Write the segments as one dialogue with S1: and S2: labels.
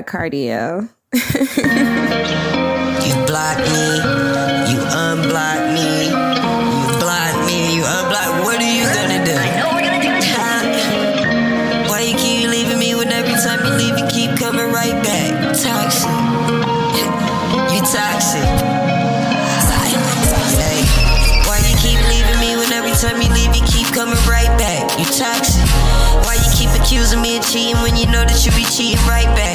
S1: My God, cardio. you
S2: block me, you unblock me, you block me, you unblock. What are you gonna do? I know we're gonna do it. Why you keep leaving me when every time you leave, you keep coming right back? Toxic, you toxic. Hey, why you keep leaving me when every time you leave, you keep coming right back? You toxic. Why you keep accusing me of cheating when you know that you be cheating right back?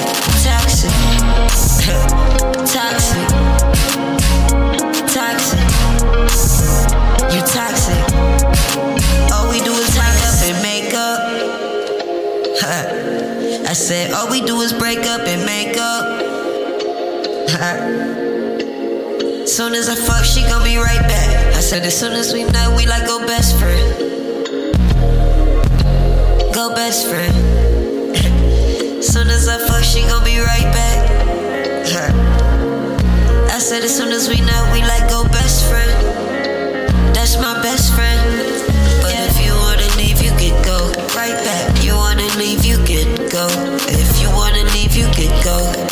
S2: Said, all we do is break up and make up. Soon as I fuck, she gon' be right back. I said, as soon as we know, we like go best friend go best friend. soon as I fuck, she gon' be right back. I said as soon as we know, we like go best friend. That's my best friend.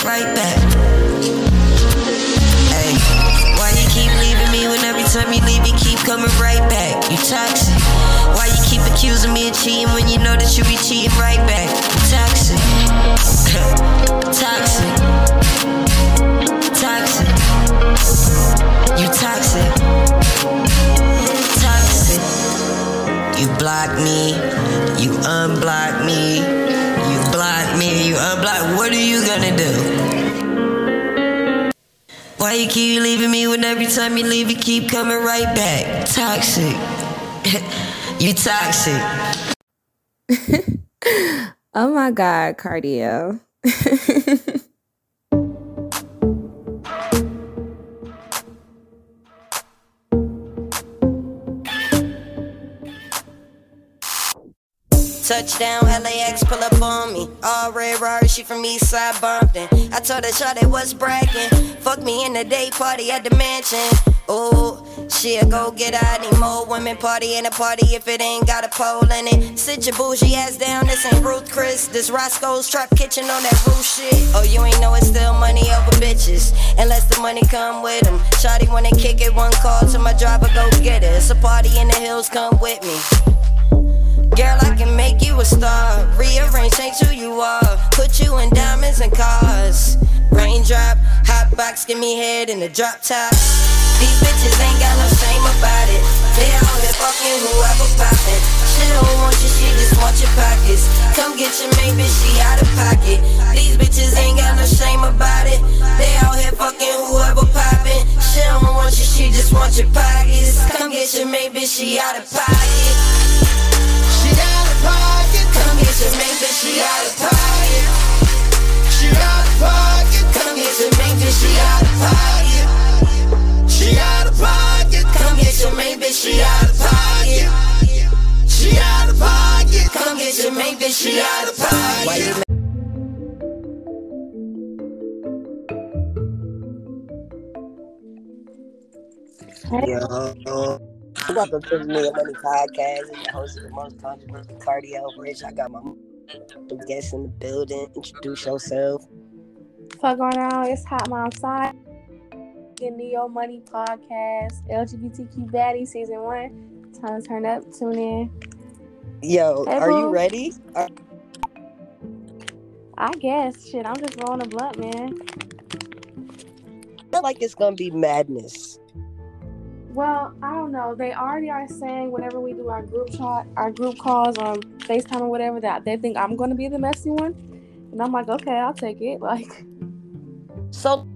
S2: Right back. Hey, why you keep leaving me when every time you leave, you keep coming right back? You toxic. Why you keep accusing me of cheating when you know that you be cheating right back? Toxic. toxic. Toxic. You toxic. Toxic. You block me. You unblock me. Why you keep leaving me when every time you leave you keep coming right back? Toxic. You toxic.
S1: oh my God, cardio.
S2: Touchdown, LAX, pull up on me. All red Rari, she from Eastside Bumpton. I told her, shot they was bragging. Fuck me in the day party at the mansion. Ooh, she a go get out. Need more women party in a party if it ain't got a pole in it. Sit your bougie ass down. This ain't Ruth Chris. This Roscoe's Trap Kitchen on that roof shit. Oh, you ain't know it's still money over bitches. Unless the money come with them. Shawty wanna kick it, one call to my driver, go get it. It's a party in the hills, come with me. Girl, I can make you a star. Rearrange, change who you are. Put you in diamonds and cars. Raindrop, hot box, give me head in the drop top. These bitches ain't got no shame about it. They out here fucking whoever poppin'. She don't want you, she just want your pockets. Come get your main bitch, she out of pocket. These bitches ain't got no shame about it. They out here fucking whoever poppin'. She don't want you, she just want your pockets. Come get your main bitch, she out of pocket. Get your main bitch, she out pocket. She out pocket. Come get your main bitch, she out pocket. She out pocket. Come get your main bitch. She out pocket. She out pocket. Come get your main bitch. She out of pocket. Yo, welcome to the Million Money Podcast. I'm your host of the most controversial cardio rich. I got my guests in the building. Introduce yourself.
S3: Fuck going on? It's hot mom side fucking Neo Money Podcast, LGBTQ Baddie Season 1. Time to turn up, tune in.
S2: Yo, hey, are boo. you ready? Are-
S3: I guess. Shit, I'm just rolling a blunt, man.
S2: I feel like it's gonna be madness.
S3: Well, I don't know. They already are saying whenever we do our group chat, our group calls on FaceTime or whatever, that they think I'm gonna be the messy one. And I'm like, okay, I'll take it. Like
S2: So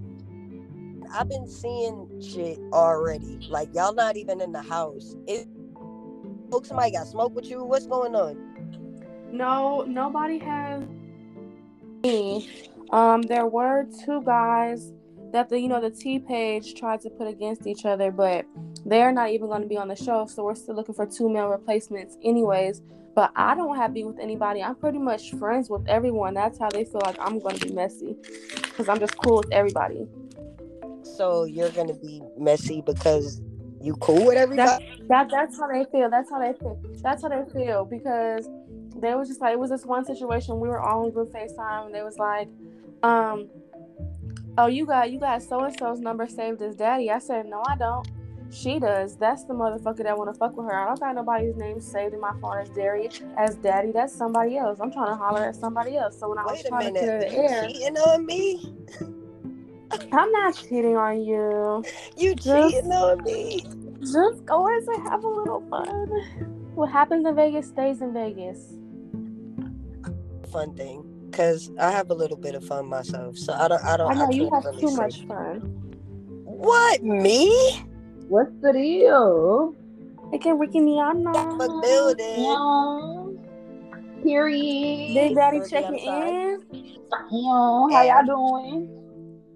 S2: I've been seeing shit already. Like y'all not even in the house. It oh, somebody got smoke with you. What's going on?
S3: No, nobody has me. Um, there were two guys that the you know the T page tried to put against each other, but they're not even going to be on the show. So we're still looking for two male replacements, anyways. But I don't have beef with anybody. I'm pretty much friends with everyone. That's how they feel like I'm going to be messy, because I'm just cool with everybody
S2: so you're gonna be messy because you cool with everybody.
S3: That, that that's how they feel. That's how they feel. That's how they feel because they was just like it was this one situation. We were all in group FaceTime, and they was like, um, "Oh, you got you got so and so's number saved as daddy." I said, "No, I don't." She does. That's the motherfucker that want to fuck with her. I don't got nobody's name saved in my phone as Daddy. As Daddy, that's somebody else. I'm trying to holler at somebody else. So when I was
S4: Wait
S3: trying to clear
S4: minute.
S3: the
S4: You
S3: air,
S4: cheating on me?
S3: I'm not cheating on you.
S4: You
S3: Just-
S4: cheating on me?
S3: Just go and have a little fun. What happens in Vegas stays in Vegas.
S4: Fun thing. Cause I have a little bit of fun myself, so I don't. I don't.
S3: I know you have
S4: really
S3: too
S4: say-
S3: much fun.
S4: What me?
S5: What's the deal?
S3: It can Ricky Niana.
S4: Fuck building.
S5: Yeah. Period.
S3: Big Daddy
S4: Working
S3: checking
S4: outside.
S3: in.
S5: Yeah. How y'all doing?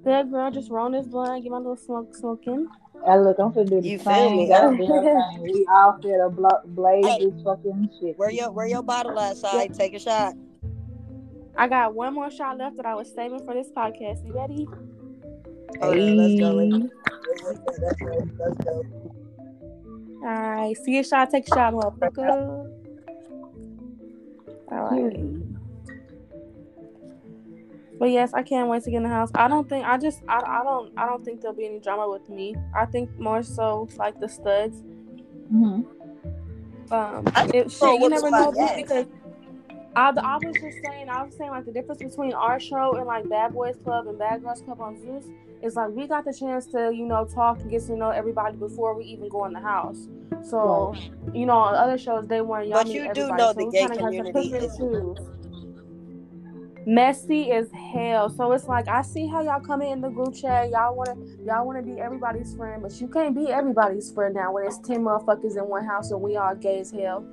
S3: Good girl, just rolling this blunt, get my little smoke smoking.
S5: I look, I'm finna do the
S4: You feel
S5: same
S4: me?
S5: goddamn thing. We all finna bla- blaze
S4: Hey.
S5: this fucking shit.
S4: Where your Where your bottle outside? Take a shot.
S3: I got one more shot left that I was saving for this podcast. You ready?
S4: Oh, yeah, let's go.
S5: Hey.
S4: Let's go. Let's go.
S3: All right, see a shot, take a shot, motherfucker. All right.
S5: Period.
S3: But yes, I can't wait to get in the house. I don't think I just I, I don't I don't think there'll be any drama with me. I think more so like the studs.
S5: Mhm.
S3: Um,
S4: I
S3: it, shit,
S4: know
S3: you never know because I, I was just saying I was saying like the difference between our show and like Bad Boys Club and Bad Girls Club on Zeus is like we got the chance to you know talk and get to know everybody before we even go in the house. So you know on other shows they weren't young.
S4: But you do know the gay community is-
S3: messy as hell. So it's like I see how y'all come in the group chat. Y'all wanna y'all wanna be everybody's friend, but you can't be everybody's friend now when it's ten motherfuckers in one house and we all gay as hell.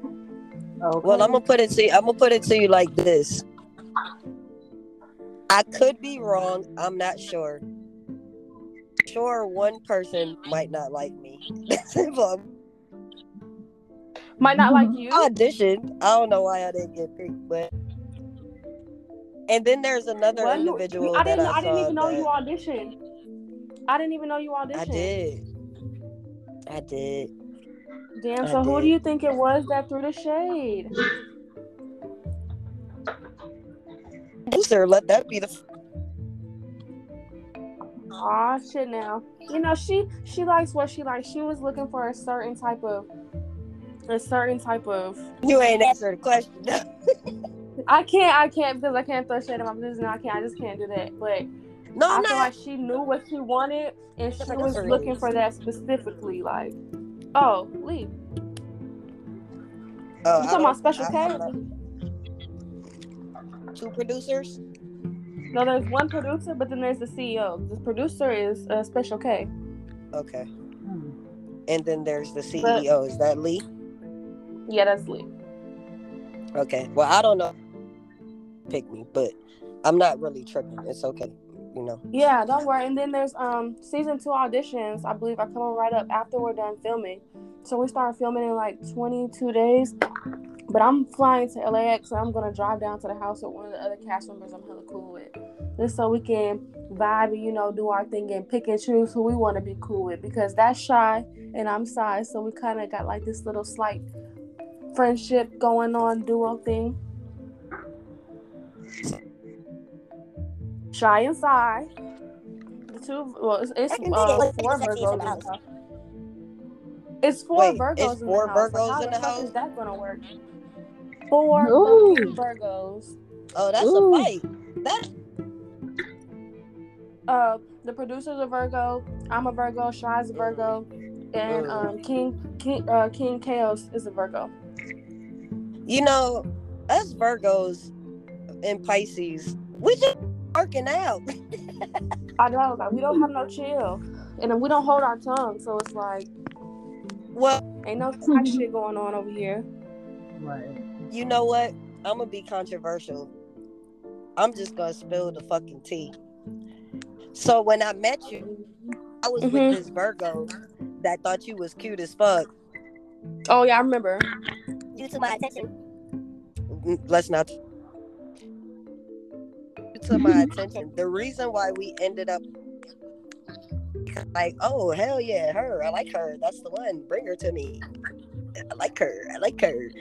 S5: Okay.
S4: Well, I'm gonna put it to you. I'm gonna put it to you like this. I could be wrong. I'm not sure. Sure, one person might not like me.
S3: Might not like you.
S4: I auditioned. I don't know why I didn't get picked, but and then there's another
S3: What? You-
S4: individual
S3: I didn't.
S4: I,
S3: I, didn't even know
S4: that-
S3: you auditioned. I didn't even know you auditioned.
S4: I did. I did.
S3: Damn. So who do you think it was that threw the shade?
S4: Sir, let that be the.
S3: Aw, shit. Now you know she she likes what she likes. She was looking for a certain type of a certain type of.
S4: You ain't answered the question.
S3: I can't. I can't because I can't throw shade in my business. I can't. I just can't do that. But
S4: no,
S3: I
S4: I'm
S3: feel
S4: not.
S3: like she knew what she wanted and she was looking for that specifically. Like, oh, leave.
S4: Oh,
S3: You talking about Special
S4: I-
S3: K?
S4: I'm not- Two producers.
S3: No, there's one producer, but then there's the CEO. The producer is uh, Special K.
S4: Okay,
S5: Hmm.
S4: and then there's the CEO. Is that Lee?
S3: Yeah, that's Lee.
S4: Okay. Well, I don't know. Pick me, but I'm not really tripping. It's okay. You know.
S3: Yeah, don't worry. And then there's um season two auditions. I believe are coming right up after we're done filming. So we start filming in like 22 days. But I'm flying to LAX, so I'm gonna drive down to the house with one of the other cast members I'm hella cool with, just so we can vibe and you know do our thing and pick and choose who we want to be cool with. Because that's shy and I'm shy, so we kind of got like this little slight friendship going on, duo thing. Shy and Shy. The two, well, it's, it's
S4: I
S3: uh, four Virgos
S4: in
S3: in
S4: the
S3: the
S4: house.
S3: house. It's four
S4: Wait,
S3: Virgos
S4: it's
S3: in
S4: four
S3: the house.
S4: Virgos
S3: like, how
S4: in
S3: the
S4: the
S3: fuck
S4: house?
S3: is that gonna work? Four
S5: Ooh.
S3: Virgos.
S4: Oh, that's
S5: Ooh.
S4: a fight. That
S3: Uh, the producer's a Virgo. I'm a Virgo. Shy's a Virgo, and
S4: Mm.
S3: um, King King uh, King Chaos is a Virgo.
S4: you know, us Virgos and Pisces, we just working out.
S3: I know, like we don't have no chill, and then we don't hold our tongue, so it's like
S4: Well,
S3: ain't no tight shit going on over here.
S5: Right.
S4: you know what? I'm gonna be controversial. I'm just gonna spill the fucking tea. So when I met you, I was
S3: Mhm.
S4: with this Virgo that thought you was cute as fuck.
S3: Oh yeah, I remember.
S4: Due to my attention. Let's not. To my attention. The reason why we ended up like, oh hell yeah, her. I like her. That's the one. Bring her to me. I like her. I like her.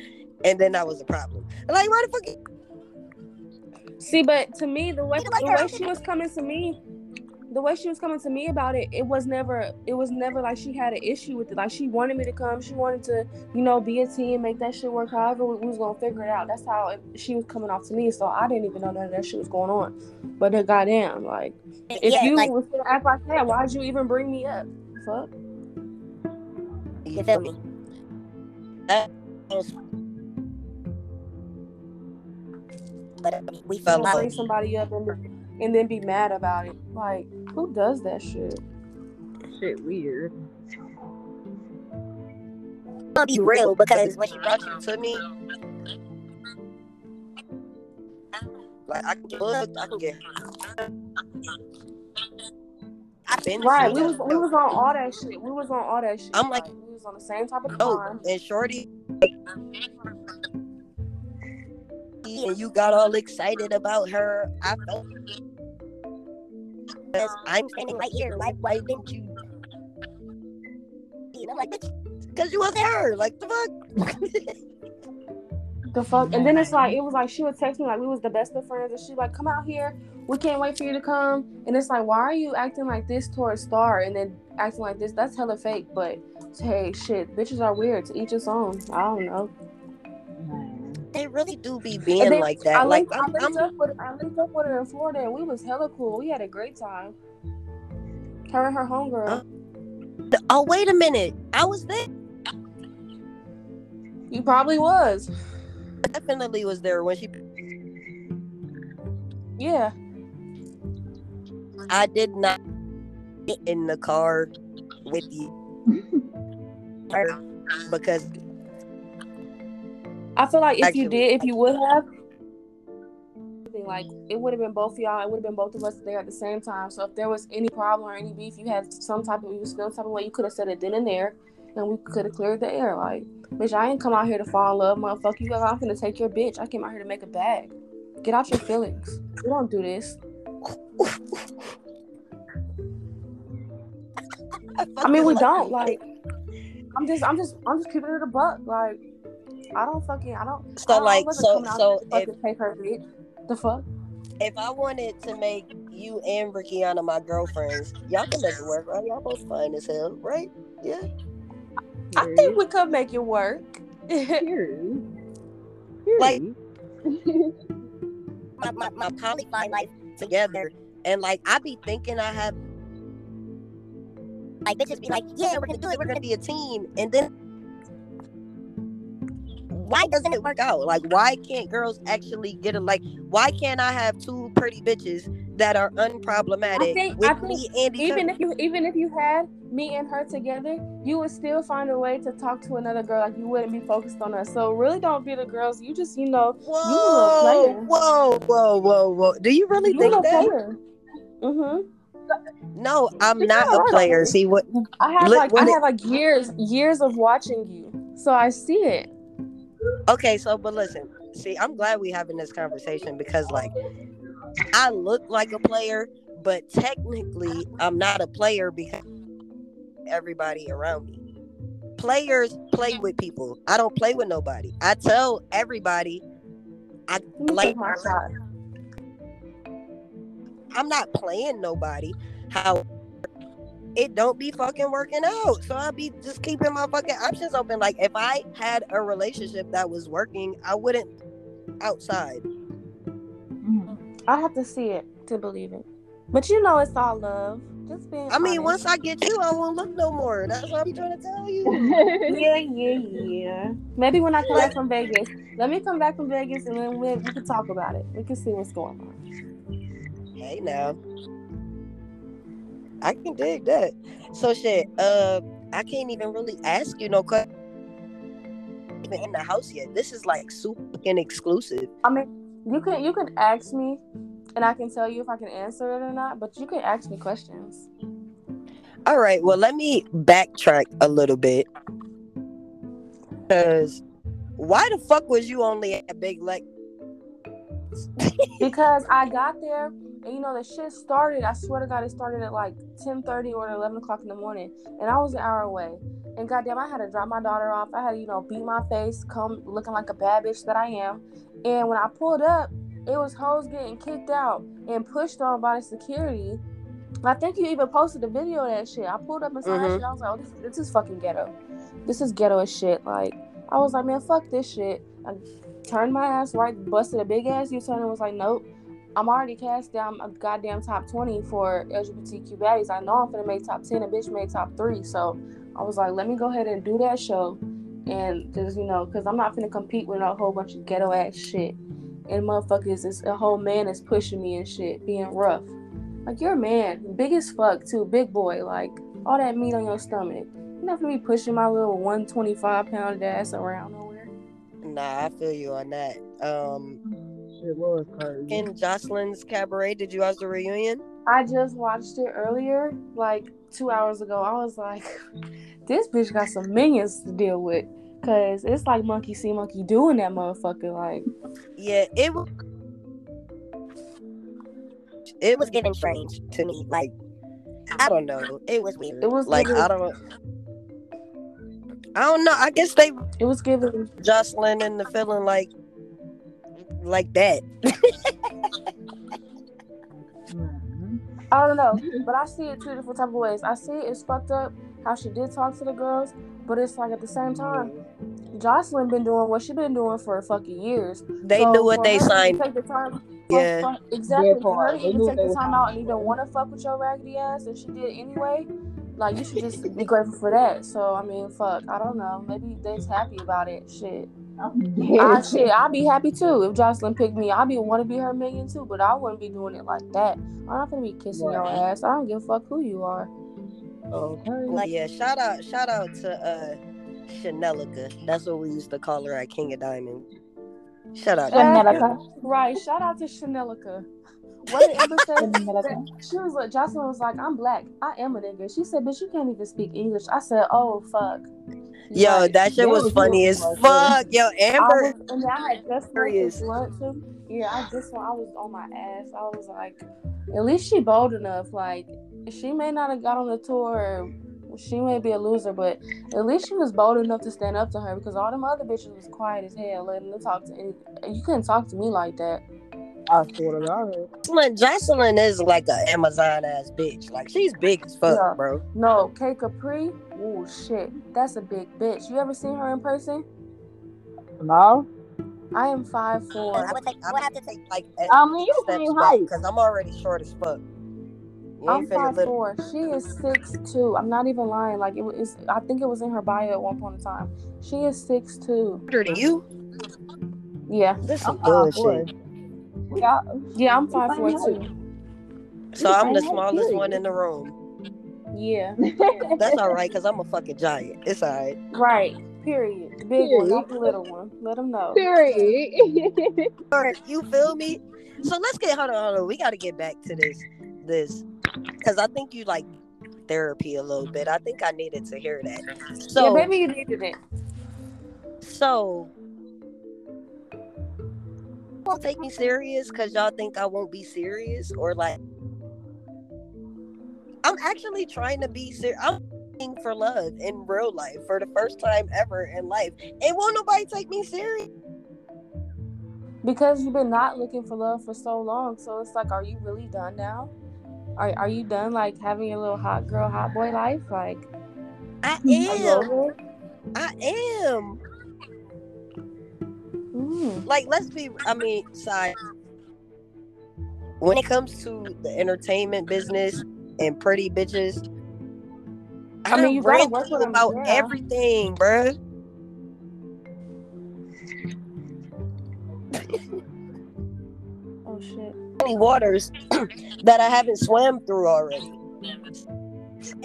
S4: And then that was a problem. Like, why the fuck?
S3: See, but to me, the way
S4: like
S3: the way she was coming to me, the way she was coming to me about it, it was never it was never like she had an issue with it. Like she wanted me to come. She wanted to, you know, be a team, make that shit work. However, we, was gonna figure it out. That's how it, she was coming off to me. So I didn't even know none of that shit was going on. But the goddamn, like, if
S4: yeah,
S3: you
S4: like,
S3: was gonna act like that, why'd you even bring me up? Fuck.
S4: you feel me? That was. But uh, we fell
S3: Gonna
S4: out.
S3: somebody up and then, and then be mad about it. Like, who does that shit?
S5: Shit weird.
S4: I'll be real because when she brought you to me, like I can get, I can get. I've been
S3: right. We was we was on all that shit. We was on all that shit.
S4: I'm like-
S3: we was on the same type of
S4: Oh,
S3: time.
S4: and Shorty, and you got all excited about her. I felt. Because I'm standing right here. Like, why didn't you? And I'm like, because you was her. Like, the fuck?
S3: The fuck, and then it's like it was like she would text me like we was the best of friends, and she like come out here. We can't wait for you to come. And it's like, why are you acting like this towards Star and then acting like this? That's hella fake. But hey, shit, bitches are weird. To each its own. I don't know.
S5: Man.
S4: They really do be being
S3: then
S4: like
S3: I
S4: that. Like,
S3: linked, I
S4: I'm,
S3: linked
S4: I'm,
S3: up with I linked up with her in Florida, and we was hella cool. We had a great time. Her and her homegirl.
S4: Oh, huh? oh, wait a minute. I was there.
S3: You probably was.
S4: Definitely was there when she.
S3: Yeah.
S4: I did not get in the car with you. Because
S3: I feel like if you did, if you would have, like it would have been both of y'all. It would have been both of us there at the same time. So if there was any problem or any beef, you had some type of you was feeling some type of way, you could have said it then and there, and we could have cleared the air. Like, bitch, I ain't come out here to fall in love, motherfucker. You, I'm gonna take your bitch. I came out here to make a bag. Get out your feelings. We don't do this. I mean, we don't. Like, I'm just, I'm just, I'm just keeping it a buck. Like, I don't fucking, I don't. I
S4: so
S3: don't-
S4: like so so
S3: here
S4: if
S3: fucking her bitch. The fuck.
S4: if I wanted to make you and Rickiana my girlfriends, y'all can make it work, right? Y'all both fine as hell, right? Yeah.
S3: I think we could make it work.
S5: Period.
S4: Like- My my, my poly fine life together, and like I be thinking I have. Like bitches be like, yeah, we're gonna do it. We're gonna be a team, and then why doesn't it work out? Like, why can't girls actually get it? Like, why can't I have two pretty bitches that are unproblematic
S3: I think-
S4: with
S3: I think
S4: me and
S3: even if you, even if you had me and her together, you would still find a way to talk to another girl. Like you wouldn't be focused on us. So really, don't be the girls. You just, you know,
S4: Whoa,
S3: player.
S4: whoa, whoa, whoa, whoa! Do you really
S3: you
S4: think that?
S3: player. Mhm.
S4: No, I'm not a
S3: right.
S4: player. See what?
S3: I have like, I have like years, years of watching you, so I see it.
S4: Okay, so but listen, see, I'm glad we having this conversation because like I look like a player, but technically I'm not a player because everybody around me. Players play with people. I don't play with nobody. I tell everybody I like
S3: my shot.
S4: I'm not playing nobody. How it don't be fucking working out. So I'll be just keeping my fucking options open. Like if I had a relationship that was working, I wouldn't outside.
S5: Mhm.
S3: I have to see it to believe it. But you know, it's all love. Just being.
S4: I mean, once I get you, I won't look no more. That's what I'm trying to tell you.
S3: Yeah, yeah, yeah. Maybe when I come back from Vegas. Let me come back from Vegas and then we, we can talk about it. We can see what's going on.
S4: Hey now. I can dig that. So shit, uh I can't even really ask you no question even in the house yet. This is like super exclusive.
S3: I mean, you can you can ask me, and I can tell you if I can answer it or not. But you can ask me questions.
S4: All right, well, let me backtrack a little bit. Because why the fuck was you only at Big Lex?
S3: because I got there and you know the shit started. I swear to God, it started at like ten thirty or eleven o'clock in the morning, and I was an hour away. And goddamn, I had to drop my daughter off. I had to you know beat my face, come looking like a bad bitch that I am, And when I pulled up, it was hoes getting kicked out and pushed on by the security. I think you even posted a video of that shit. I pulled up and saw that
S4: Mhm.
S3: shit. I was like, oh, this, this is fucking ghetto. This is ghetto as shit. Like, I was like, man, fuck this shit. I turned my ass right, busted a big ass U turn and was like, nope. I'm already cast down a goddamn top 20 for LGBTQ baddies. I know I'm gonna make top 10. A bitch made top three. So I was like, let me go ahead and do that show. And because, you know, because I'm not gonna compete with a whole bunch of ghetto ass shit. And motherfuckers, is a whole man is pushing me and shit, being rough. Like, you're a man, big as fuck, too, big boy. Like, all that meat on your stomach. You're not gonna be pushing my little 125 pound ass around.
S4: Nah, I feel you on that. Um,
S5: Shit was crazy.
S4: in Joseline's cabaret, did you watch the reunion?
S3: I just watched it earlier, like two hours ago. I was like, this bitch got some minions to deal with. Cause it's like monkey see monkey doing that motherfucker. Like,
S4: Yeah, it was. It was getting strange to me. Like, I don't know. It was weird.
S3: It was
S4: like I don't. I don't know. I guess they
S3: it was giving
S4: Joseline and the feeling like like that.
S5: Mhm.
S3: I don't know, but I see it two different type of ways. I see it's fucked up how she did talk to the girls, but it's like at the same time, Joseline been doing what she been doing for fucking years.
S4: They
S3: So
S4: knew what they signed.
S3: Take the time, for-
S4: Yeah.
S3: for- exactly.
S5: That
S3: For her to even take the time out and even want to fuck with your raggedy ass, and she did anyway. Like you should just be grateful for that. So I mean, fuck. I don't know. Maybe they's happy about it. Shit.
S5: I'm
S3: shit. I'd be happy too if Joseline picked me. I'd be want to be her million too, but I wouldn't be doing it like that. I'm not gonna be kissing your ass. I don't give a fuck who you are.
S5: Okay.
S4: Like, yeah, shout out, shout out to uh Chanelica. That's what we used to call her at King of Diamonds. Shout out. to.
S5: Chanelica.
S3: Right. Shout out to Chanelica. What did Ember say? She was like, Joseline was like, I'm black. I am a nigga. She said, bitch, you can't even speak English. I said, oh, fuck.
S4: Yo,
S3: Right.
S4: that shit was
S5: was
S4: funny as
S5: funny.
S4: fuck. Yo,
S3: I
S4: Amber.
S3: was, and I had just smoked
S4: Serious.
S3: this blunt too. Yeah, I just I was on my ass. I was like, at least she bold enough. Like, she may not have got on the tour. She may be a loser, but at least she was bold enough to stand up to her because all them other bitches was quiet as hell, letting them talk to any. You couldn't talk to me like that.
S5: I swear to God.
S4: Joseline, Joseline is like an Amazon ass bitch. Like she's big as fuck, bro.
S3: No, K Capri. Oh shit, that's a big bitch. You ever seen her in person?
S5: No?
S3: I am five four.
S4: I would take. I would have to take like
S5: I mean, you same height.
S4: because I'm already short as fuck. You
S3: I'm five
S4: live-
S3: four. She is six two. I'm not even lying. Like it was. I think it was in her bio at one point in time. She is six two.
S4: older than you.
S3: Yeah,
S4: This
S5: five
S4: bullshit.
S5: Four. Yeah.
S3: yeah. I'm five four too.
S4: So I'm the smallest one in the room.
S3: Yeah.
S4: That's all right, cause I'm a fucking giant. It's all right.
S3: Right. Period. The big one, not the little one. Let them know.
S5: Period.
S4: All right, you feel me? So let's get hold on, hold on. We got to get back to this, this, because I think you like therapy a little bit. I think I needed to hear that. So,
S3: yeah, maybe you needed it.
S4: so won't take me serious because y'all think I won't be serious, or like I'm actually trying to be serious. I'm looking for love in real life for the first time ever in life, and won't nobody take me serious.
S3: Because you've been not looking for love for so long. So it's like, are you really done now? Are, are you done like having your little hot girl, hot boy life? Like,
S4: I am. I am.
S3: Mm.
S4: like let's be i mean side when it comes to the entertainment business and pretty bitches i,
S3: I mean, you gotta work
S4: through
S3: with 'em,
S4: about
S3: yeah.
S4: everything bruh.
S3: Oh shit.
S4: many waters that i haven't swam through already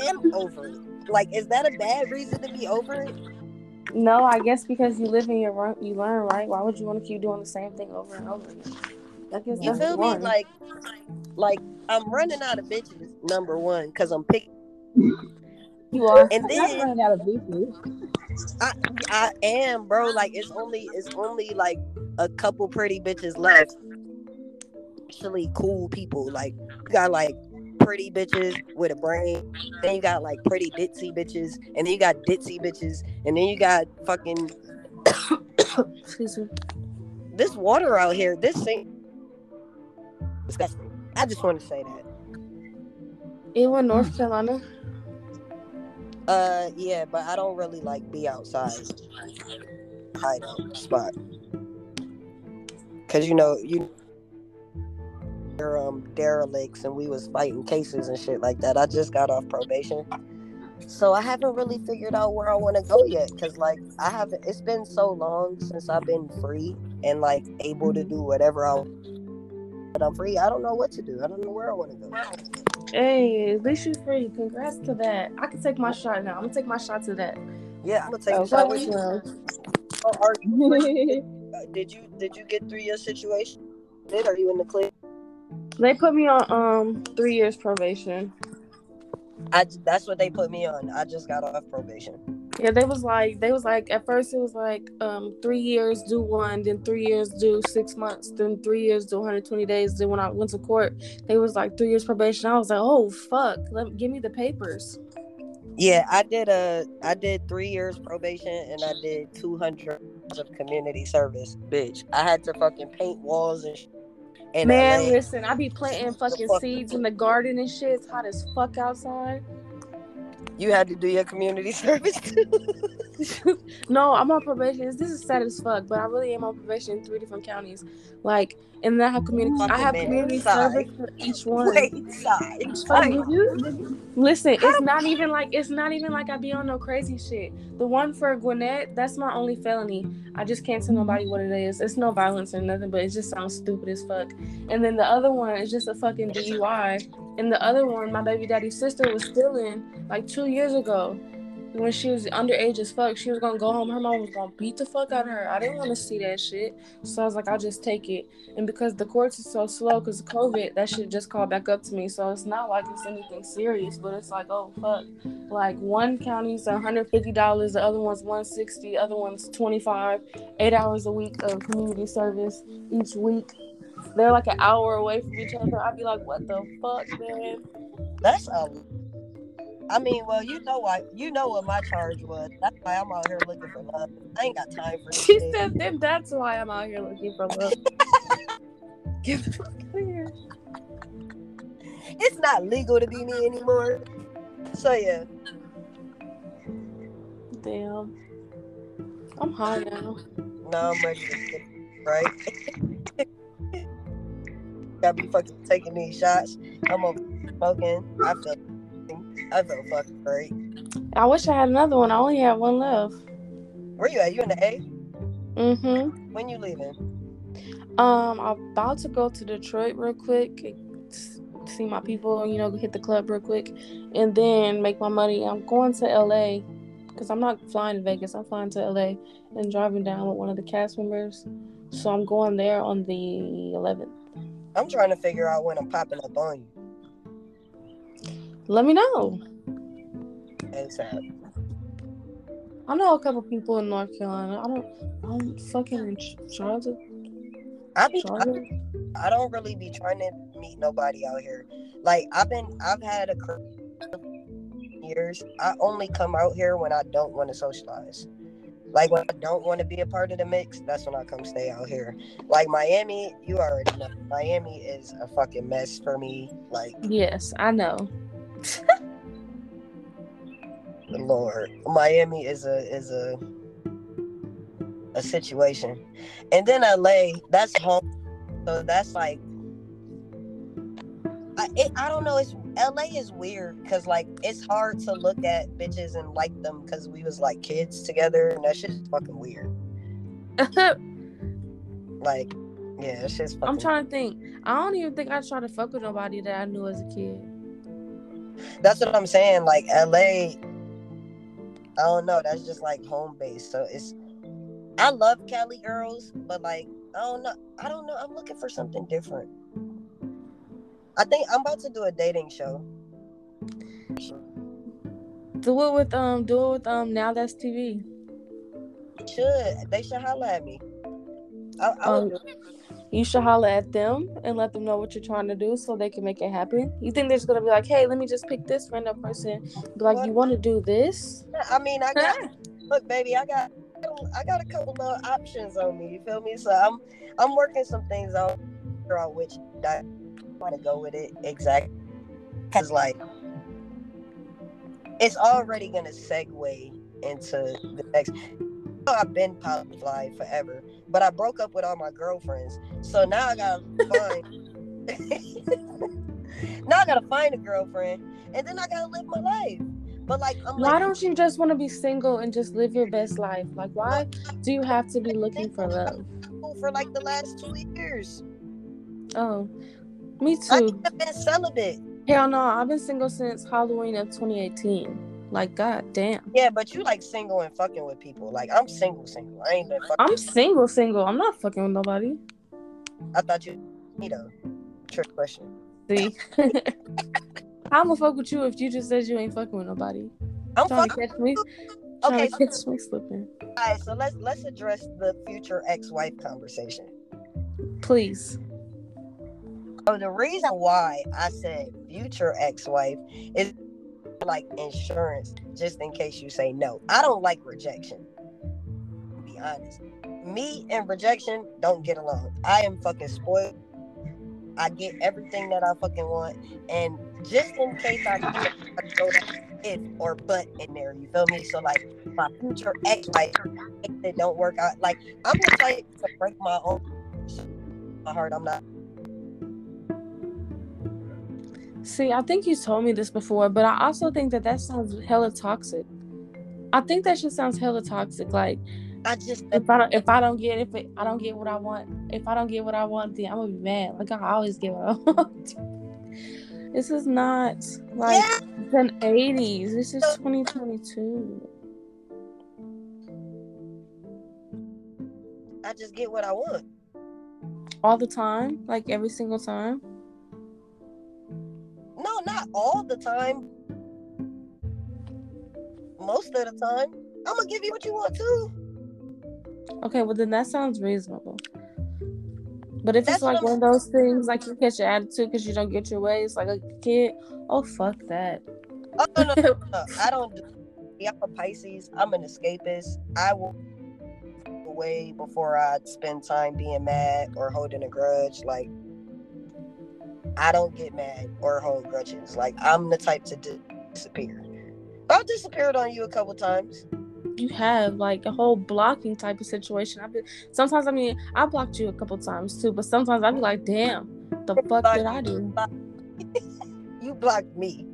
S4: i'm over it like is that a bad reason to be over it
S3: No, I guess because you live and you learn, you learn, right? Why would you want to keep doing the same thing over and over again?
S4: You feel me like like i'm running out of bitches number one because i'm picking
S3: you are.
S4: and then
S5: running out of bitches.
S4: I I am, bro. Like it's only it's only like a couple pretty bitches left. Actually, cool people. Like you got like pretty bitches with a brain. Then you got like pretty ditzy bitches, and then you got ditzy bitches, and then you got fucking
S3: Excuse me.
S4: this water out here, this thing, disgusting. I just want to say that.
S3: It was North Carolina.
S4: Uh, yeah, but I don't really like be outside hideout spot. Cause you know you they're um derelicts and we was fighting cases and shit like that. I just got off probation, so I haven't really figured out where I want to go yet. Cause like I haven't. It's been so long since I've been free and like able to do whatever I. But I'm free. I don't know what to do. I don't know where I want to go.
S3: Hey, at least you're free. Congrats to that. I can take my shot now. I'm gonna take my shot to that.
S4: Yeah, I'm gonna take
S3: Oh,
S4: a shot with you.
S3: you.
S4: Oh, are you? Uh, did you did you get through your situation? Did are you in the clear?
S3: They put me on um three years probation.
S4: I that's what they put me on. I just got off probation.
S3: Yeah, they was like they was like at first it was like um three years do one, then three years do six months, then three years do 120 days. Then when I went to court, they was like three years probation. I was like, oh fuck, let give me the papers.
S4: Yeah, I did a I did three years probation and I did two hundred of community service. Bitch, I had to fucking paint walls and. Sh-
S3: Man,
S4: LA.
S3: listen, I be planting fucking
S4: fuck?
S3: seeds in the garden and shit. It's hot as fuck outside.
S4: You had to do your community service too.
S3: no, I'm on probation. This is sad as fuck, but I really am on probation in three different counties. Like, and then I have community. I have community
S4: man,
S3: service for each one.
S4: Wait, side.
S3: You? Did you? Listen, it's not even like it's not even like I be on no crazy shit. The one for Gwinnett, that's my only felony. I just can't tell nobody what it is. It's no violence or nothing, but it just sounds stupid as fuck. And then the other one is just a fucking DUI. And the other one, my baby daddy's sister was stealing like two years ago. When she was underage as fuck, she was gonna go home. Her mom was gonna beat the fuck out of her. I didn't want to see that shit, so I was like, I'll just take it. And because the courts is so slow because of COVID, that shit just called back up to me. So it's not like it's anything serious, but it's like, oh fuck. Like one county's $150, the other one's 160, the other one's 25, eight hours a week of community service each week. They're like an hour away from each other. I'd be like, what the fuck, man?
S4: That's a. I mean, well, you know what you know what my charge was. That's why I'm out here looking for love. I ain't got time for
S3: She
S4: shit.
S3: said, then that's why I'm out here looking for love. Get the fuck out of here.
S4: It's not legal to be me anymore. So yeah,
S3: Damn. I'm high now.
S4: No, I'm ready right. Gotta be fucking taking these shots. I'm over smoking. I feel, I feel fucking great.
S3: I wish I had another one. I only have one left.
S4: Where you at? You in the A?
S3: Mm-hmm.
S4: When you leaving?
S3: Um, I'm about to go to Detroit real quick, see my people, you know, hit the club real quick, and then make my money. I'm going to LA because I'm not flying to Vegas. I'm flying to LA and driving down with one of the cast members. So I'm going there on the 11th.
S4: I'm trying to figure out when I'm popping up on you.
S3: Let me know.
S4: ASAP.
S3: I know a couple people in North Carolina. I don't. I'm fucking in Ch- Charlotte.
S4: I be, I,
S3: Charlotte.
S4: I don't really be trying to meet nobody out here. Like I've been, I've had a career years. I only come out here when I don't want to socialize. Like when I don't want to be a part of the mix, that's when I come stay out here. Like Miami, you already know. Miami is a fucking mess for me. Like
S3: Yes, I know.
S4: Lord, Miami is a is a a situation, and then LA, that's home. So that's like, I it, I don't know. It's LA is weird because like it's hard to look at bitches and like them because we was like kids together, and that shit's fucking weird. Like, yeah, that shit's fucking.
S3: I'm trying to think. I don't even think I tried to fuck with nobody that I knew as a kid.
S4: That's what I'm saying. Like LA, I don't know. That's just like home base. So it's. I love Cali girls, but like I don't know. I don't know. I'm looking for something different. I think I'm about to do a dating show.
S3: Do it with um. Do it with um. Now that's TV.
S4: Should they should holler at me? I, I
S3: Um, You should holler at them and let them know what you're trying to do so they can make it happen. You think they're just gonna be like, "Hey, let me just pick this random person." Be like? "You want to do this?"
S4: I mean, I got look, baby. I got I got a couple of options on me. You feel me? So I'm I'm working some things out, figure out which I want to go with it exactly. Cause like it's already gonna segue into the next. I've been pop fly forever, but I broke up with all my girlfriends. So now I gotta find. now I gotta find a girlfriend, and then I gotta live my life. But like, I'm
S3: Why
S4: like,
S3: don't you just want to be single and just live your best life? Like, why do you have to be looking for love?
S4: for like the last two years?
S3: Oh, me too.
S4: I
S3: too.
S4: have been celibate.
S3: Hell no, I've been single since Halloween of 2018. Like, god damn.
S4: Yeah, but you like single and fucking with people. Like I'm single, single. I ain't been fucking.
S3: I'm single, single. I'm not fucking with nobody.
S4: I thought you, you know, trick question.
S3: See, I'm gonna fuck with you if you just said you ain't fucking with nobody.
S4: I'm
S3: Trying to catch me.
S4: Okay,
S3: to catch me slipping.
S4: All right, so let's let's address the future ex-wife conversation.
S3: Please.
S4: So the reason why I said future ex-wife is like insurance, just in case you say no. I don't like rejection. Be honest, me and rejection don't get along. I am fucking spoiled. I get everything that I fucking want, and just in case I, throw that if or but in there, you feel me? So like my future ex-wife, if it don't work out, like I'm the type to break my own my heart. I'm not.
S3: See, I think you told me this before, but I also think that that sounds hella toxic. I think that shit sounds hella toxic. Like,
S4: I just
S3: if I don't, if I don't get, if it, I don't get what I want, if I don't get what I want, then I'm gonna be mad. Like I always get what I want. this is not like
S4: Yeah.
S3: the 80s. This is 2022.
S4: I just get what I want.
S3: All the time, like every single time.
S4: No, not all the time. Most of the time, I'm gonna give you what you want too.
S3: Okay, well then that sounds reasonable. But if
S4: That's
S3: it's like one of those things, like you catch your attitude because you don't get your way, it's like a kid. Oh fuck that.
S4: Oh no, no, no, no. I don't. Do, I'm a Pisces. I'm an escapist. I will away before I spend time being mad or holding a grudge. Like, I don't get mad or hold grudges. Like, I'm the type to di- disappear. I've disappeared on you a couple times.
S3: you have like a whole blocking type of situation. I've been sometimes I mean I blocked you a couple times too, but sometimes I'd be like, damn, the fuck did I do?
S4: You blocked me.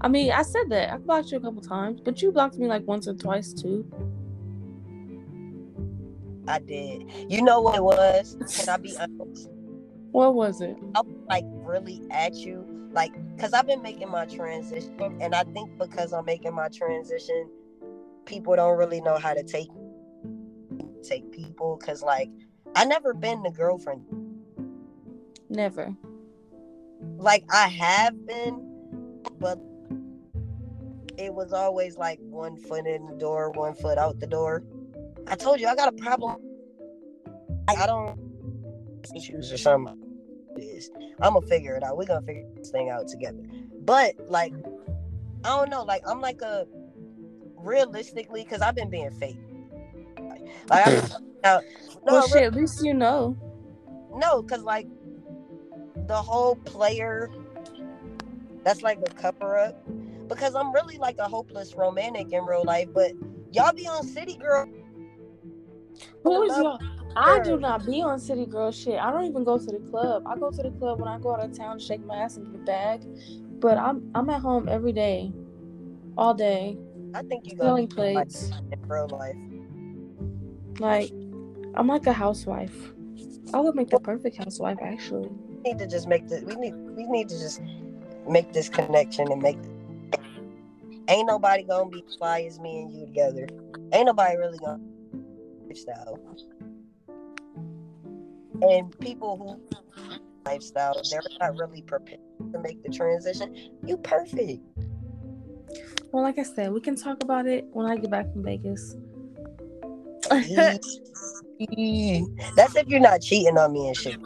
S3: I mean, I said that. I blocked you a couple times, but you blocked me like once or twice too.
S4: I did. You know what it was? Can I be honest?
S3: What was it?
S4: I was like really at you, like, cause I've been making my transition, and I think because I'm making my transition, people don't really know how to take take people, cause like I never been the girlfriend.
S3: Never.
S4: Like I have been, but it was always like one foot in the door, one foot out the door. I told you I got a problem. I don't issues or something. It is. I'm gonna figure it out. We're gonna figure this thing out together. But like, I don't know. Like I'm like a realistically, because I've been being fake. Like I now, no,
S3: well,
S4: re-
S3: shit. At least you know.
S4: no, because like the whole player, that's like a cover up. Because I'm really like a hopeless romantic in real life, but y'all be on City Girl.
S3: Who is
S4: love
S3: y'all? I do not be on city girl shit. I don't even go to the club. I go to the club when I go out of town to shake my ass and get a bag. But I'm I'm at home every day, all day,
S4: I think you
S3: filling
S4: gonna like
S3: plates.
S4: in real life.
S3: Like, I'm like a housewife. I would make the perfect housewife, actually.
S4: We need to just make the we need we need to just make this connection and make ain't nobody gonna be fly as me and you together. Ain't nobody really gonna lifestyle. And people who lifestyle, they're not really prepared to make the transition. You perfect.
S3: Well, like I said, we can talk about it when I get back from Vegas.
S4: That's if you're not cheating on me and shit.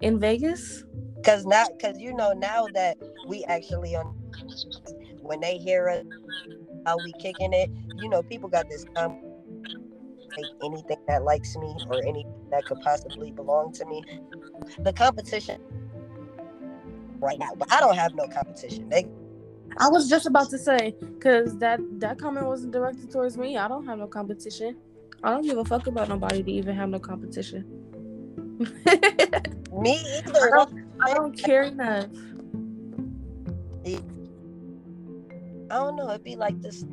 S3: In Vegas?
S4: Cause now, cause you know now that we actually on, when they hear us, how we kicking it, you know, people got this. Um, take anything that likes me or anything that could possibly belong to me. The competition right now, but I don't have no competition. They
S3: I was just about to say, cause that that comment wasn't directed towards me. I don't have no competition. I don't give a fuck about nobody to even have no competition.
S4: me
S3: I
S4: either.
S3: don't, I don't care enough.
S4: I don't know. It'd be like this,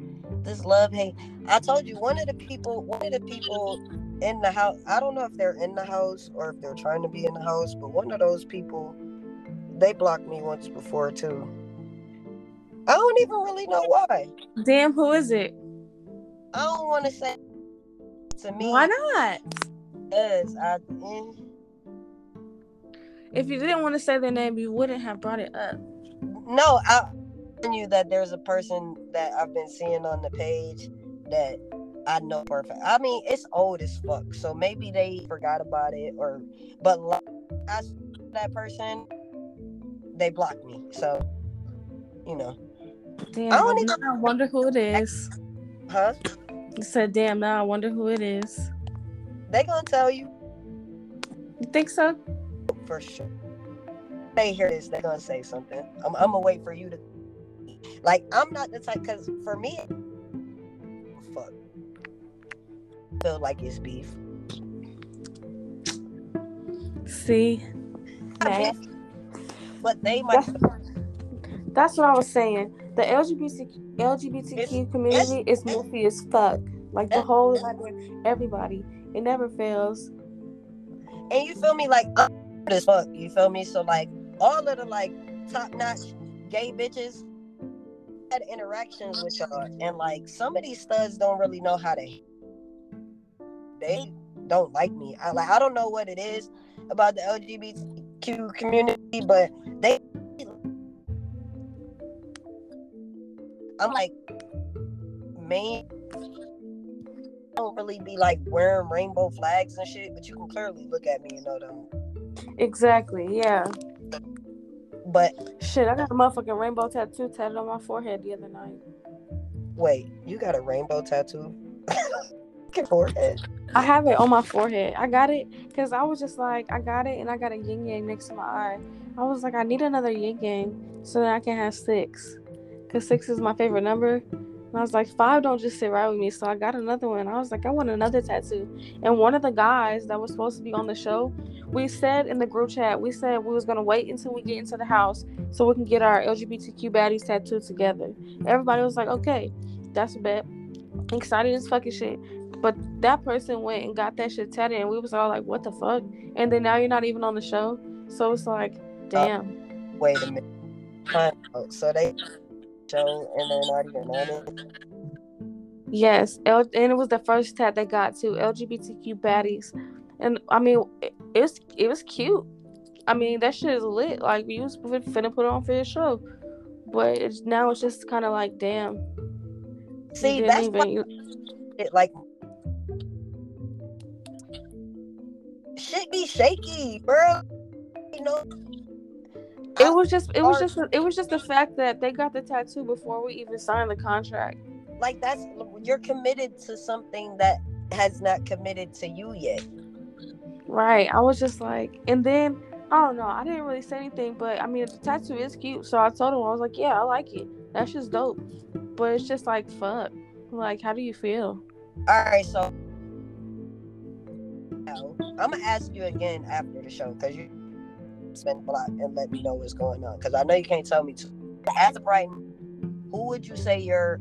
S4: this love hate. I told you one of the people, one of the people in the house. I don't know if they're in the house or if they're trying to be in the house, but one of those people, they blocked me once before too. I don't even really know why.
S3: Damn, who is it?
S4: I don't want to say to me
S3: Why not?
S4: because I. eh,
S3: If you didn't want to say their name, you wouldn't have brought it up.
S4: No, I you that there's a person that I've been seeing on the page that I know perfect. I mean, it's old as fuck, so maybe they forgot about it, or but like, I that person, they blocked me. So, you know,
S3: Damn,
S4: I don't even-
S3: I wonder who it is.
S4: huh?
S3: You said, damn, now I wonder who it is.
S4: They gonna tell you
S3: You think so?
S4: for sure. They hear this, they gonna say something. I'm, I'm gonna wait for you to. Like, I'm not the type, cause for me, fuck, feel like it's beef.
S3: See,
S4: I mean, but they might.
S3: that's what I was saying. The LGBT LGBTQ
S4: It's-
S3: community is messy as fuck. Like the whole everybody. It never fails.
S4: and you feel me like I'm as fuck you feel me so like all of the like top notch gay bitches had interactions with y'all and like some of these studs don't really know how to they don't like me i like i don't know what it is about the lgbtq community but they i'm like man don't really be like wearing rainbow flags and shit, but you can clearly look at me and know them.
S3: Exactly. Yeah.
S4: But
S3: Shit, I got a motherfucking rainbow tattoo tatted on my forehead the other night.
S4: wait, you got a rainbow tattoo? Forehead.
S3: I have it on my forehead. I got it because I was just like, I got it, and I got a yin yang next to my eye. I was like, I need another yin yang so that I can have six, because six is my favorite number. And I was like, five don't just sit right with me, so I got another one. I was like, I want another tattoo. And one of the guys that was supposed to be on the show, we said in the group chat, we said we was gonna wait until we get into the house so we can get our LGBTQ baddies tattooed together. Everybody was like, okay, that's a bet. Excited as fucking shit. But that person went and got that shit tatted, and we was all like, "What the fuck?" And then now you're not even on the show, so it's like, uh, damn.
S4: Wait a minute. So they show and they're not even on it.
S3: Yes, L- and it was the first tat they got to LGBTQ baddies, and I mean, it, it was it was cute. I mean, that shit is lit. Like we was fin- finna put it on for the show, but it's now it's just kind of like, damn.
S4: See, that's
S3: even- you-
S4: it like shit be shaky, bro. You know,
S3: it was just it was just it was just the fact that they got the tattoo before we even signed the contract.
S4: like that's you're committed to something that has not committed to you yet.
S3: Right. I was just like, and then I don't know. I didn't really say anything, but I mean, the tattoo is cute. So I told him I was like, yeah, I like it. That's just dope. But it's just like, fuck. Like, how do you feel?
S4: All right, so I'm gonna ask you again after the show because you spend a lot and let me know what's going on because I know you can't tell me to. As of right, who would you say your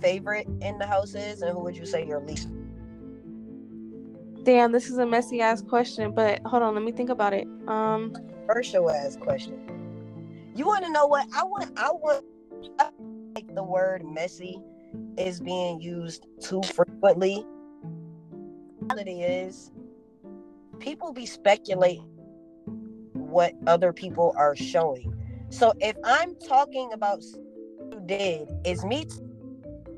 S4: favorite in the house is, and who would you say your least?
S3: Damn, this is a messy ass question, but hold on, let me think about it. Um,
S4: First show ass question. You want to know what I want? I want I like the word messy is being used too frequently. Reality is, people be speculating what other people are showing. So if I'm talking about you did, is me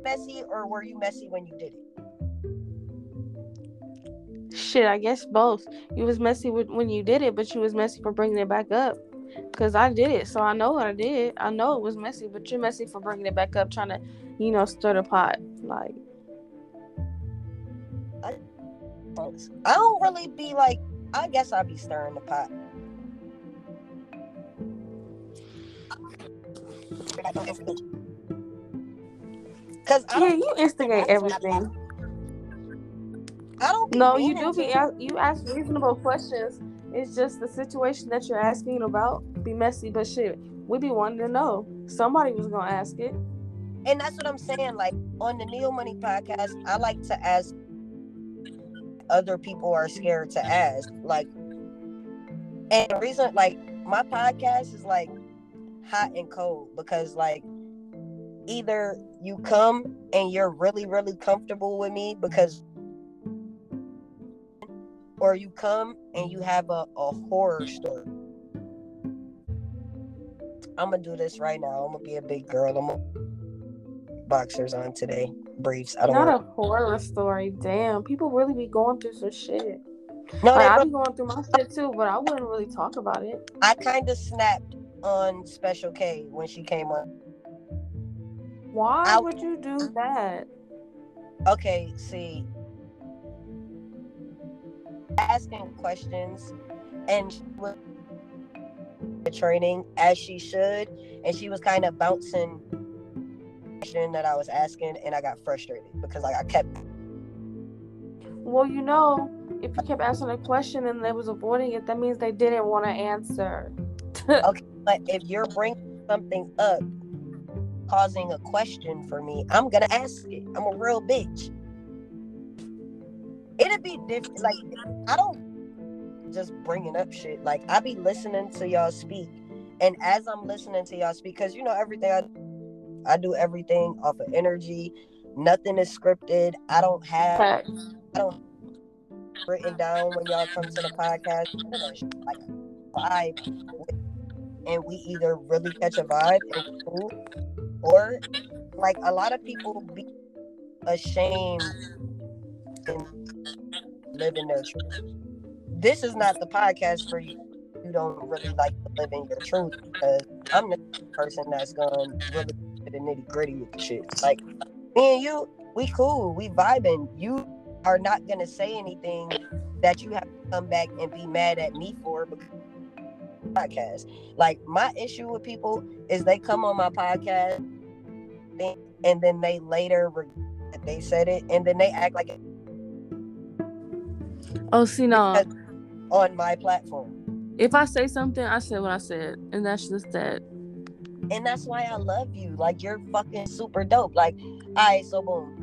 S4: messy or were you messy when you did it?
S3: shit, I guess both. You was messy with, when you did it, but you was messy for bringing it back up. Cause I did it, so I know what I did. I know it was messy, but you're messy for bringing it back up, trying to, you know, stir the pot. Like,
S4: I, I don't really be like. I guess I be stirring the pot. Cause I
S3: Yeah, you instigate everything.
S4: I don't.
S3: No, you do be ask, you ask reasonable questions. It's just the situation that you're asking about be messy, but shit, we be wanting to know. Somebody was gonna ask it.
S4: and that's what I'm saying. Like on the Neo Money podcast, I like to ask other people are scared to ask. Like, and the reason, like, my podcast is like hot and cold because, like, either you come and you're really, really comfortable with me because, or you come and you have a, a horror story. I'm gonna do this right now. I'm gonna be a big girl. I'm gonna boxers on today, briefs. I don't
S3: Not
S4: know.
S3: a horror story. Damn, people really be going through some shit.
S4: No,
S3: Like, I be going through my shit too, but I wouldn't really talk about it.
S4: I kind of snapped on Special K when she came on.
S3: Why
S4: I-
S3: would you do uh-huh. that?
S4: Okay, see, asking questions, and she was the training as she should, and she was kind of bouncing question that I was asking, and I got frustrated because like I kept
S3: Well, you know, if you kept asking a question and they was avoiding it, that means they didn't want to answer.
S4: But if you're bringing something up, causing a question for me, I'm gonna ask it. I'm a real bitch. It'd be different. Like I don't just bringing up shit. Like I be listening to y'all speak, and as I'm listening to y'all speak, because you know everything I, I do everything off of energy. Nothing is scripted. I don't have. I don't written down when y'all come to the podcast. Like vibe, and we either really catch a vibe cool, or like a lot of people be ashamed and live in their truth. This is not the podcast for you. You don't really like to live in your truth because I'm the person that's gonna really the nitty gritty with the shit. Like me and you, we cool, we vibing. You are not gonna say anything that you have to come back and be mad at me for because podcast. Like my issue with people is they come on my podcast and- then they later they said it and then they act like it
S3: Oh, see, no.
S4: On my platform.
S3: If I say something, I said what I said, and that's just that.
S4: And that's why I love you. Like you're fucking super dope. Like, alright, so boom.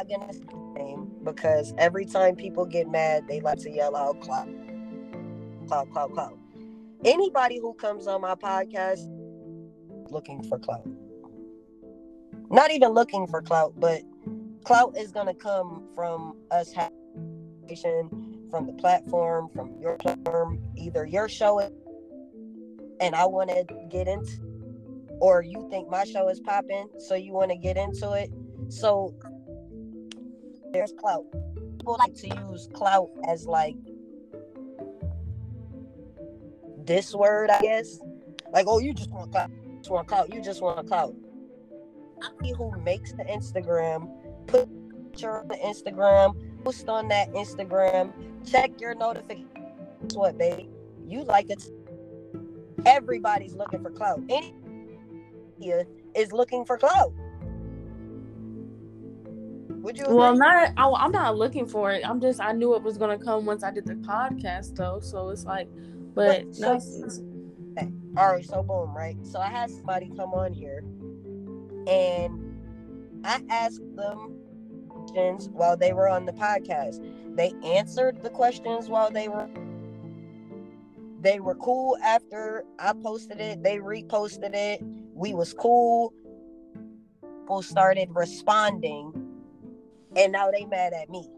S4: I'm gonna say your name because every time people get mad, they like to yell out clout. Clout, clout, clout. Anybody who comes on my podcast looking for clout. Not even looking for clout, but clout is gonna come from us having from the platform, from your platform, either your show and I want to get into, or you think my show is popping, so you want to get into it. So there's clout. People like to use clout as like this word, I guess. Like, oh, you just want clout. You just want clout. You just want clout. Somebody who makes the Instagram, put picture on the Instagram, post on that Instagram, check your notifications. Guess what, baby? You like it. Everybody's looking for clout. Any is looking for clout. Would you?
S3: Well, not I, I'm not looking for it. I'm just I knew it was gonna come once I did the podcast though, so it's like, but
S4: But
S3: no,
S4: so- All right, so boom, right? So I had somebody come on here, and I asked them questions while they were on the podcast. They answered the questions while they were. They were cool after I posted it. They reposted it. We was cool. People started responding, and now they mad at me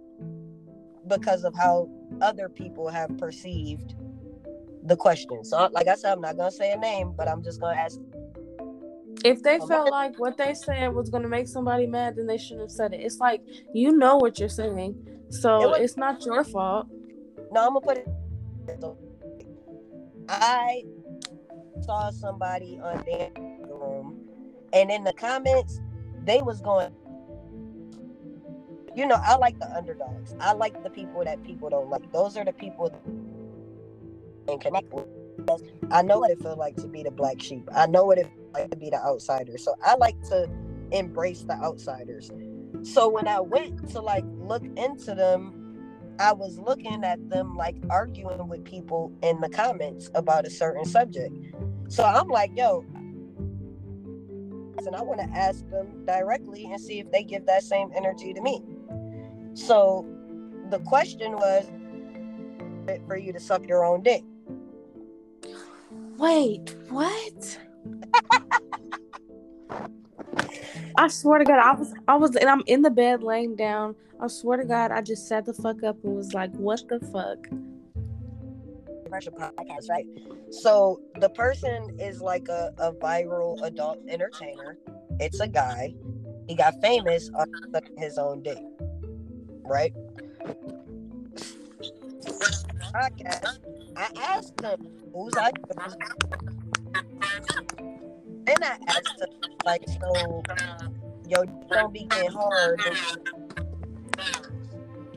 S4: because of how other people have perceived the question. So, like I said, I'm not gonna say a name, but I'm just gonna ask.
S3: if they felt like what they said was gonna make somebody mad, then they shouldn't have said it. It's like you know what you're saying, so
S4: It was-
S3: it's not your fault.
S4: No, I'm gonna put it. I saw somebody on their room, and in the comments, they was going. you know, I like the underdogs. I like the people that people don't like. Those are the people and connect with. I know what it feels like to be the black sheep. I know what it feels like to be the outsider. So I like to embrace the outsiders. So when I went to like look into them, I was looking at them like arguing with people in the comments about a certain subject. So I'm like, yo, and I want to ask them directly and see if they give that same energy to me. So the question was for you to suck your own dick.
S3: Wait, what? I swear to God, I was, I was, and I'm in the bed laying down. I swear to God, I just sat the fuck up and was like, "What the fuck?"
S4: Commercial podcast, right? So the person is like a, a viral adult entertainer. It's a guy. He got famous on his own dick, right? Podcast. I asked him, "Who's I?" Then I asked him, like, so, yo, don't be getting hard.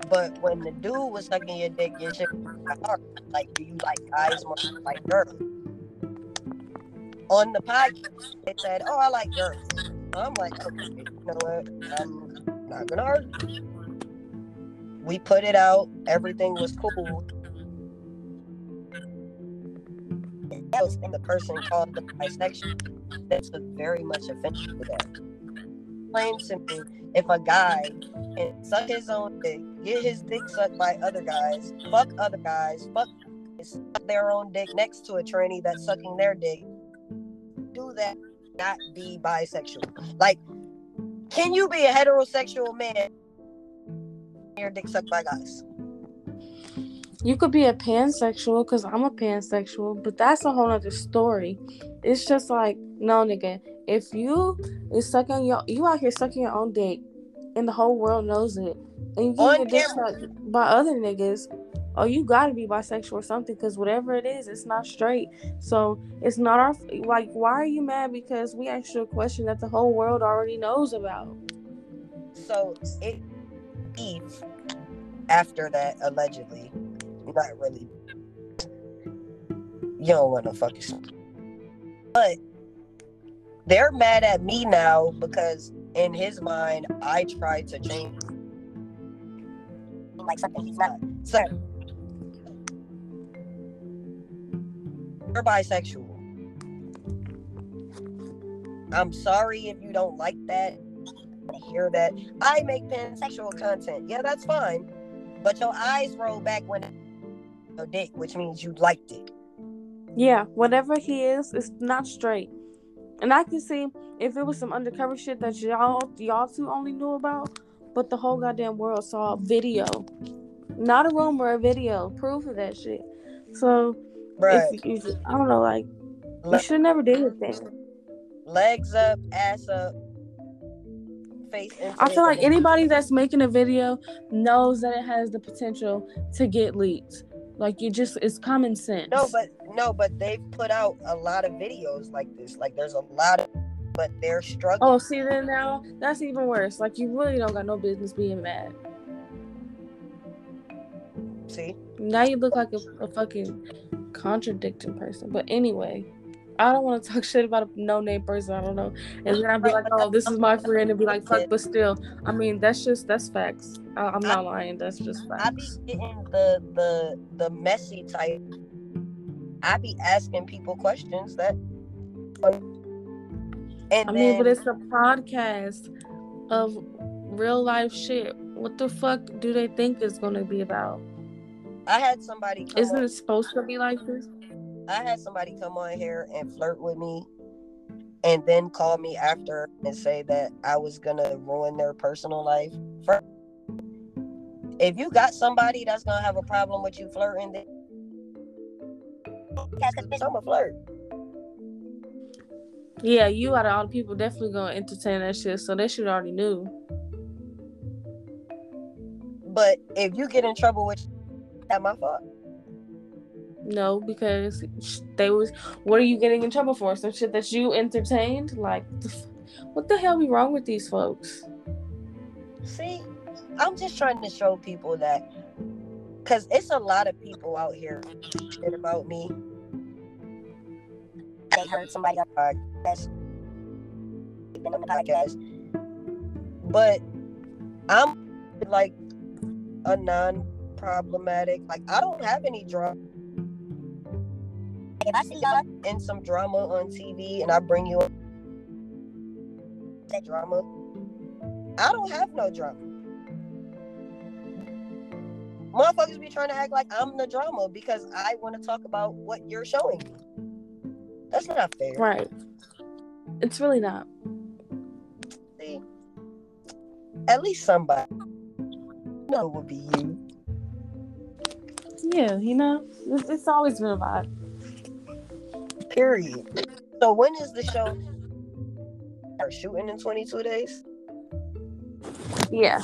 S4: But when the dude was sucking your dick, your shit was hard. Like, do you like guys more like girls? On the podcast, they said, oh, I like girls. I'm like, okay, you know what? I'm not gonna argue. We put it out. Everything was cool. Else, and the person called the bisexual that's very much offended with that. To me if a guy can suck his own dick, get his dick sucked by other guys, fuck other guys, fuck their own dick next to a tranny that's sucking their dick, do that, not be bisexual. Like, can you be a heterosexual man? Your dick sucked by guys.
S3: You could be a pansexual because I'm a pansexual, but that's a whole other story. It's just like, no, nigga, if you is sucking your, you out here sucking your own dick, and the whole world knows it, and you get dick sucked by other niggas, oh, you gotta be bisexual or something, because whatever it is, it's not straight. So it's not our like. Why are you mad because we asked you a question that the whole world already knows about?
S4: So it Eve after that allegedly, not really. You don't want to fucking. But they're mad at me now because in his mind I tried to change. Like something he's not. So you're bisexual. I'm sorry if you don't like that. I hear that. I make pansexual content. Yeah, that's fine. But your eyes roll back when your dick, which means you liked it.
S3: Yeah, whatever he is, it's not straight. And I can see if it was some undercover shit that y'all y'all two only knew about, but the whole goddamn world saw a video. Not a rumor, a video, proof of that shit. So
S4: Right.
S3: if you, I don't know, like you
S4: Le-
S3: should never did then.
S4: legs up, ass up, face
S3: I feel like anybody that's making a video knows that it has the potential to get leaked. Like you just it's common sense.
S4: No, but no, but they've put out a lot of videos like this. Like there's a lot of but they're struggling.
S3: Oh, see then now that's even worse. Like you really don't got no business being mad.
S4: See?
S3: Now you look like a, a fucking contradicting person. But anyway, I don't want to talk shit about a no name person I don't know. And then I'd be like, oh, this is my friend, and be like, fuck, but still, I mean, that's just that's facts. I, I'm not lying. That's just facts.
S4: I be getting the the the messy type. I be asking people questions that and
S3: I mean, but it's a podcast of real life shit. What the fuck do they think it's gonna be about?
S4: I had somebody come
S3: Isn't
S4: on,
S3: it supposed to be like this?
S4: I had somebody come on here and flirt with me and then call me after and say that I was gonna ruin their personal life. Fir- If you got somebody that's gonna have a problem with you flirting, then I'm a flirt.
S3: Yeah, you out of all the people definitely gonna entertain that shit. So they should already knew.
S4: But if you get in trouble with that my fault.
S3: No, because they was. What are you getting in trouble for? Some shit that you entertained? Like, what the hell be wrong with these folks?
S4: See, I'm just trying to show people that because it's a lot of people out here about me. They heard somebody on our podcast, been on the podcast, but I'm like a non-problematic. Like I don't have any drama. If I see y'all in some drama on TV and I bring you that drama, I don't have no drama. Motherfuckers be trying to act like I'm the drama because I want to talk about what you're showing me. That's not fair.
S3: Right. It's really not.
S4: See? At least somebody know it would be you.
S3: Yeah, you know, it's, it's always been a vibe.
S4: Period. So when is the show? Are shooting in 22 days?
S3: Yeah.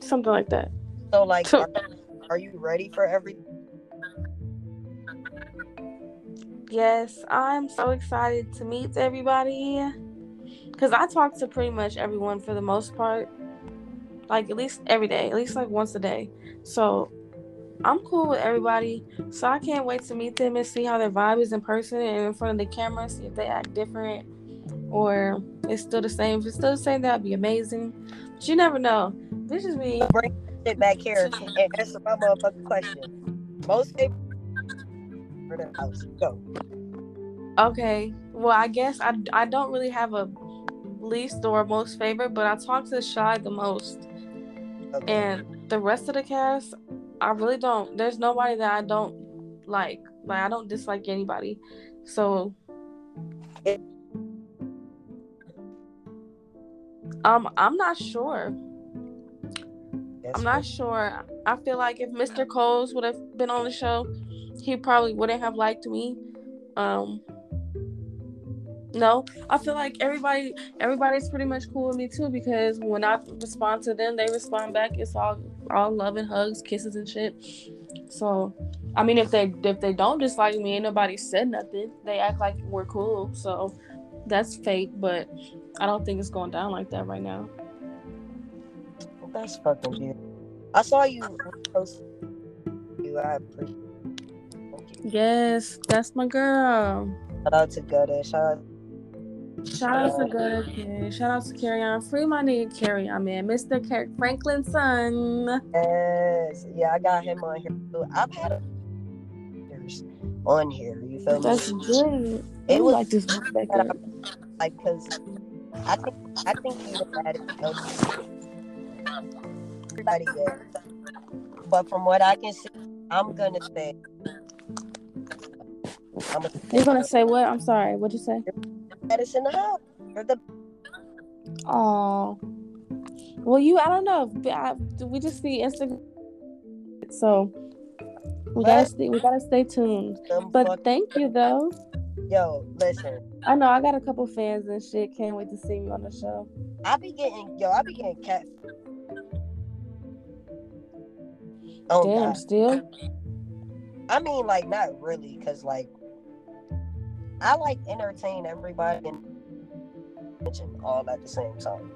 S3: Something like that.
S4: So like, are, are you ready for every?
S3: Yes, I'm so excited to meet everybody. Cause I talk to pretty much everyone for the most part. Like at least every day, at least like once a day. So I'm cool with everybody. So I can't wait to meet them and see how their vibe is in person and in front of the camera, see if they act different or it's still the same. If it's still the same, that'd be amazing. But you never know. This is me.
S4: Bring it back here and answer my motherfucking question. Most people for the house. Go.
S3: Okay. Well, I guess I, I don't really have a least or most favorite, but I talk to Shy the most.
S4: Okay.
S3: And the rest of the cast, I really don't. There's nobody that I don't like. Like I don't dislike anybody. So um I'm not sure.
S4: Yes,
S3: I'm not sure. I feel like if Mr. Coles would have been on the show, he probably wouldn't have liked me. Um no, I feel like everybody everybody's pretty much cool with me too because when I respond to them, they respond back. It's all all love and hugs, kisses and shit. So, I mean, if they if they don't dislike me, ain't nobody said nothing. They act like we're cool. So, that's fake. But I don't think it's going down like that right now.
S4: That's fucking beautiful. I saw you post you. I appreciate. You.
S3: Yes, that's my girl.
S4: Shout out to Gutter. Shout out.
S3: Shout out to Good Kid. Shout out to Carry On. Free my nigga Carry On, man. Mr. Car- Franklin's son.
S4: Yes, yeah, I got him on here. too. I've had a years on here. You feel
S3: That's
S4: me?
S3: good.
S4: It
S3: Ooh,
S4: was
S3: like this back up.
S4: like because I think I think have had it everybody there. But from what I can see, I'm gonna say I'm gonna
S3: You're gonna say what? I'm sorry. What'd you say?
S4: medicine hub. You're the
S3: Oh. Well, you. I don't know. I, we just see Instagram, so we gotta stay. We gotta stay tuned. But thank you though.
S4: yo, listen.
S3: I know I got a couple fans and shit. Can't wait to see you on the show.
S4: I be getting yo, I be getting cat. Oh
S3: Damn,
S4: God.
S3: still.
S4: I mean, like not really, cause like I like entertain everybody and all at the same time.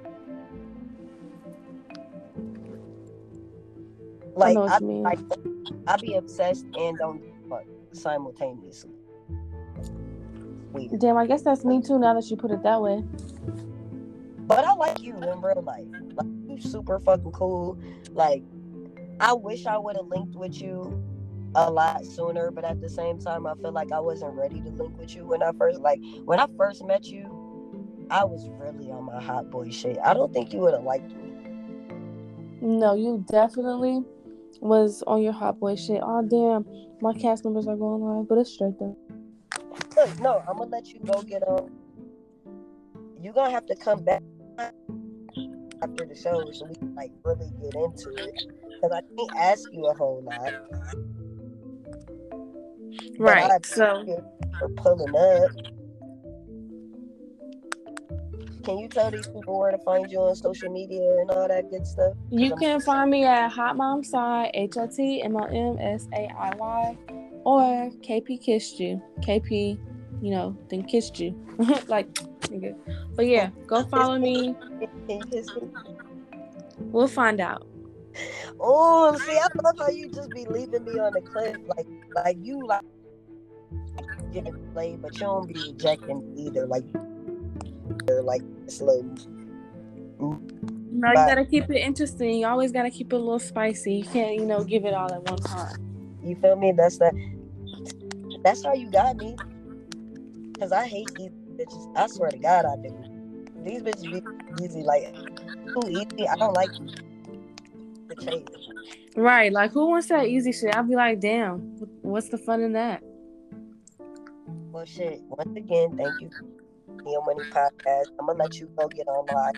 S4: Like I,
S3: mean.
S4: like I be obsessed and don't fuck simultaneously. Weird.
S3: Damn, I guess that's me too. Now that you put it that way.
S4: But I like you in real life. Like you super fucking cool. Like I wish I would have linked with you a lot sooner, but at the same time I feel like I wasn't ready to link with you when I first like when I first met you, I was really on my hot boy shit. I don't think you would have liked me.
S3: No, you definitely was on your hot boy shit. Oh damn, my cast members are going live, but it's straight though.
S4: Look, no, I'm gonna let you go get um you're gonna have to come back after the show so we can like really get into it. Cause I can't ask you a whole lot. But I
S3: Right. So
S4: for pulling up. Can you tell these people where to find you on social media and all that good stuff?
S3: you can find me at Hot Mom Side, H O T M O M S A I Y, or KP Kissed You. KP, you know, then kissed you. like, nigga. But yeah, go follow me.
S4: Can you kiss me?
S3: We'll find out.
S4: Oh, see, I love how you just be leaving me on the cliff, like, like you like getting played, but you don't be rejecting either, like, or like slow.
S3: No, you gotta keep it interesting. You always gotta keep it a little spicy. You can't, you know, give it all at one time.
S4: You feel me? That's that. That's how you got me. Cause I hate these bitches. I swear to God, I do. These bitches be easy, like too easy. I don't like the chase.
S3: Right. Like, who wants that easy shit? I'll be like, damn, what's the fun in that?
S4: Well, shit. Once again, thank you. Neo Money Podcast. I'm gonna let you go get online.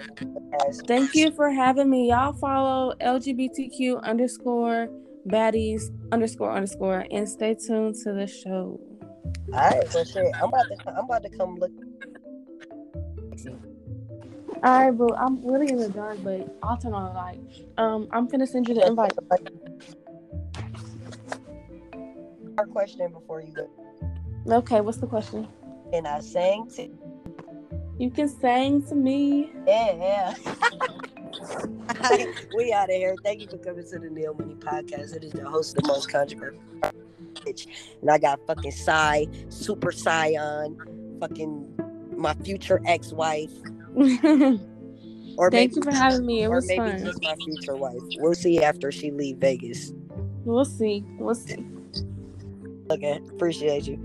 S3: Thank you for having me. Y'all follow LGBTQ underscore baddies underscore underscore and stay tuned to the show.
S4: All right, well, shit. I'm about to. I'm about to come look.
S3: All right, bro. I'm really in the dark, but I'll turn on the light. Um, I'm gonna send you the invite.
S4: Our question before you go.
S3: Okay, what's the question?
S4: And I sang to
S3: You can sing to me.
S4: yeah, yeah. we out of here. Thank you for coming to the Neil Money Podcast. It is the host of the most controversial bitch. And I got fucking Psy, Super Scion, fucking my future ex-wife. Or
S3: Thank
S4: maybe,
S3: you for having me. It
S4: or
S3: was
S4: maybe
S3: fun.
S4: just my future wife. We'll see after she leave Vegas.
S3: We'll see. We'll see.
S4: Okay, appreciate you.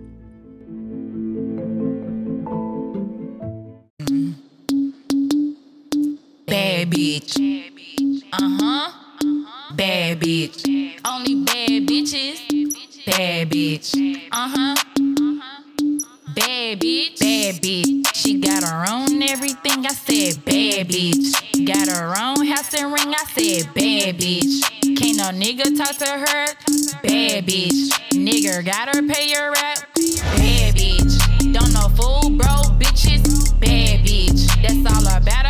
S6: Bad bitch. Uh huh. Bad bitch. Only bad bitches. Bad bitch. Uh huh. Bad bitch. Bad bitch. She got her own everything. I said bad bitch. Got her own house and ring. I said bad bitch. Can't no nigga talk to her. Bad bitch. Nigga got her pay her rap. Bad bitch. Don't know fool, bro, bitches. Bad bitch. That's all about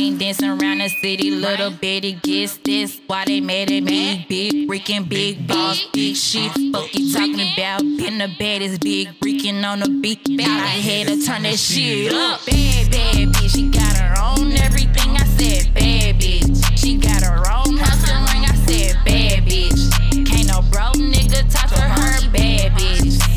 S6: making. Dancing around the city. Little bitty gets this. Why they mad at me? Big freaking big boss. Big shit. Fuck you talking about. Been the baddest. Big freaking on the beat. I had to turn that shit up. Bad, bad bitch. She got her own everything. I said bad bitch. She got her own and ring. I said bad bitch. Can't no bro nigga talk to her. Bad bitch.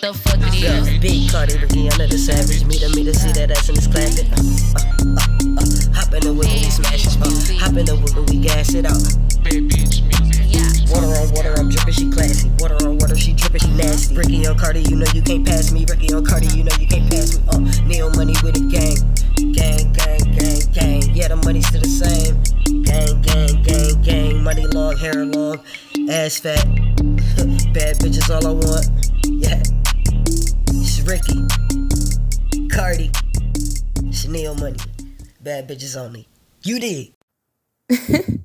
S6: The fuck it
S4: Yeah,
S6: is.
S4: big Cardi, Rihanna the savage. Meet her, meet her, see that ass and it's clapping. Uh, uh, uh, uh. Hop in the whip and we smash it. Uh, hop in the whip and we gas it out.
S6: Yeah.
S4: Water on water, I'm dripping, she classy. Water on water, she dripping, she nasty. Ricky on Cardi, you know you can't pass me. Ricky on Cardi, you know you can't pass me. Uh, Neil money with a gang. Gang, gang, gang, gang. Yeah, the money's still the same. Gang, gang, gang, gang. Money long, hair long, ass fat. Bad bitches all I want. Yeah. Ricky. Cardi. Chanel money. Bad bitches only. You did.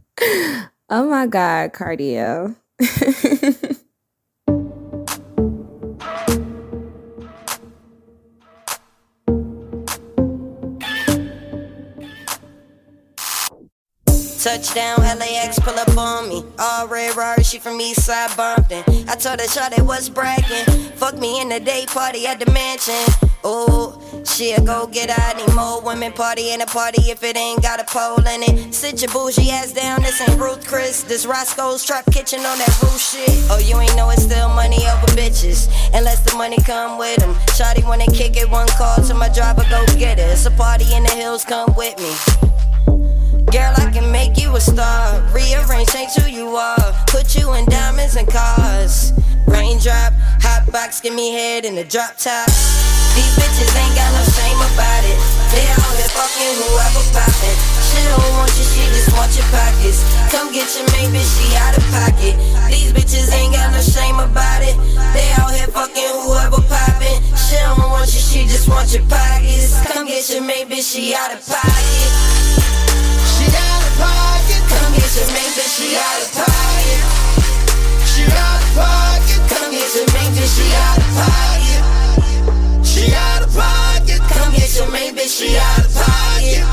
S1: Oh my God, cardio.
S2: Touchdown, LAX, pull up on me. All red Rari, she from East Side Bumpton. I told her, Shawty was bragging. Fuck me in the day party at the mansion. Ooh, she'll go get out any more women party in a party if it ain't got a pole in it. Sit your bougie ass down, this ain't Ruth Chris. This Roscoe's Trap Kitchen on that roof shit. Oh, you ain't know it's still money over bitches. Unless the money come with them. Shawty wanna kick it, one call to my driver, go get it. It's a party in the hills, come with me. Girl, I can make you a star. Rearrange, change who you are. Put you in diamonds and cars. Raindrop, hot box, give me head in the drop top. These bitches ain't got no shame about it. They all here fucking whoever poppin'. She don't want you, she just want your pockets. Come get your main bitch, she out of pocket. These bitches ain't got no shame about it. They all here fucking whoever poppin'. She don't want you, she
S7: just want your pockets.
S2: Come get your main bitch, she out of pocket. Come get your main bitch, she out pocket.
S7: She out of pocket.
S2: Come get your main bitch, she out of pocket.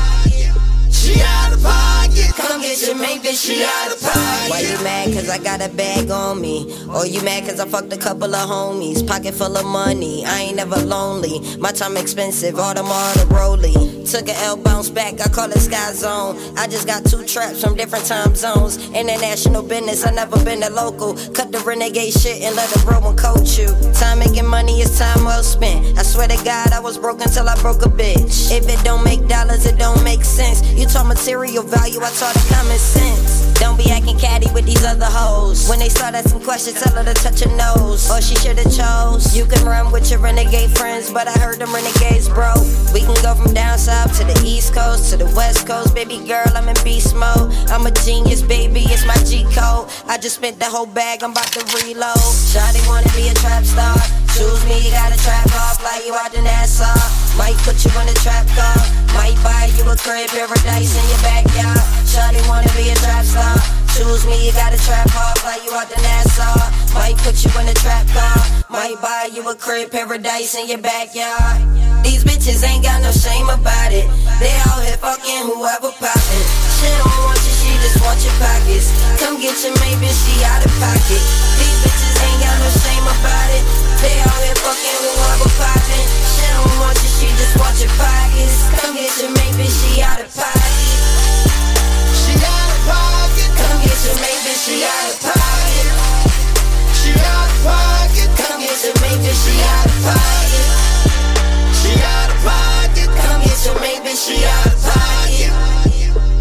S7: She out of pocket.
S2: Come get your main bitch, she out of pocket. Why you mad cause I got a bag on me? Or you mad cause I fucked a couple of homies? Pocket full of money, I ain't never lonely. My time expensive, Audemars the Rolly. Took a L bounce back, I call it Sky Zone. I just got two traps from different time zones. International business, I never been a local. Cut the renegade shit and let the real one coach you. Time making money is time well spent. I swear to God, I was broke until I broke a bitch. If it don't make dollars, it don't make sense. You taught material value, I her common sense. Don't be acting catty with these other hoes. When they start asking questions, tell her to touch her nose. Or she should've chose. You can run with your renegade friends, but I heard them renegades, bro. We can go from down south to the east coast to the west coast. Baby girl, I'm in beast mode. I'm a genius, baby, it's my G code. I just spent the whole bag, I'm about to reload. Shawty wanna be a trap star. Choose me, you got a trap car, fly you out to Nassau. Might put you in a trap car. Might buy you a crib, paradise in your backyard. Shawty wanna be a trap star. Choose me, you got a trap car, fly you out to Nassau. Might put you in a trap car. Might buy you a crib, paradise in your backyard. These bitches ain't got no shame about it. They out here fucking whoever poppin'. She don't want you, she just want your pockets. Come get your bitch, she out of pocket. These bitches ain't got no shame about it. They out here fucking whoever poppin'. She don't want you, she just want your pockets. Come get your main she out of pocket.
S7: She out of pocket.
S2: Come get your main she out of pocket.
S7: She out of pocket.
S2: Come get your main she out of pocket.
S7: She out of pocket.
S2: Come get your main she out of pocket.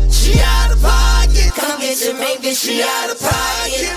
S7: She out of pocket.
S2: Come get your main she out of pocket.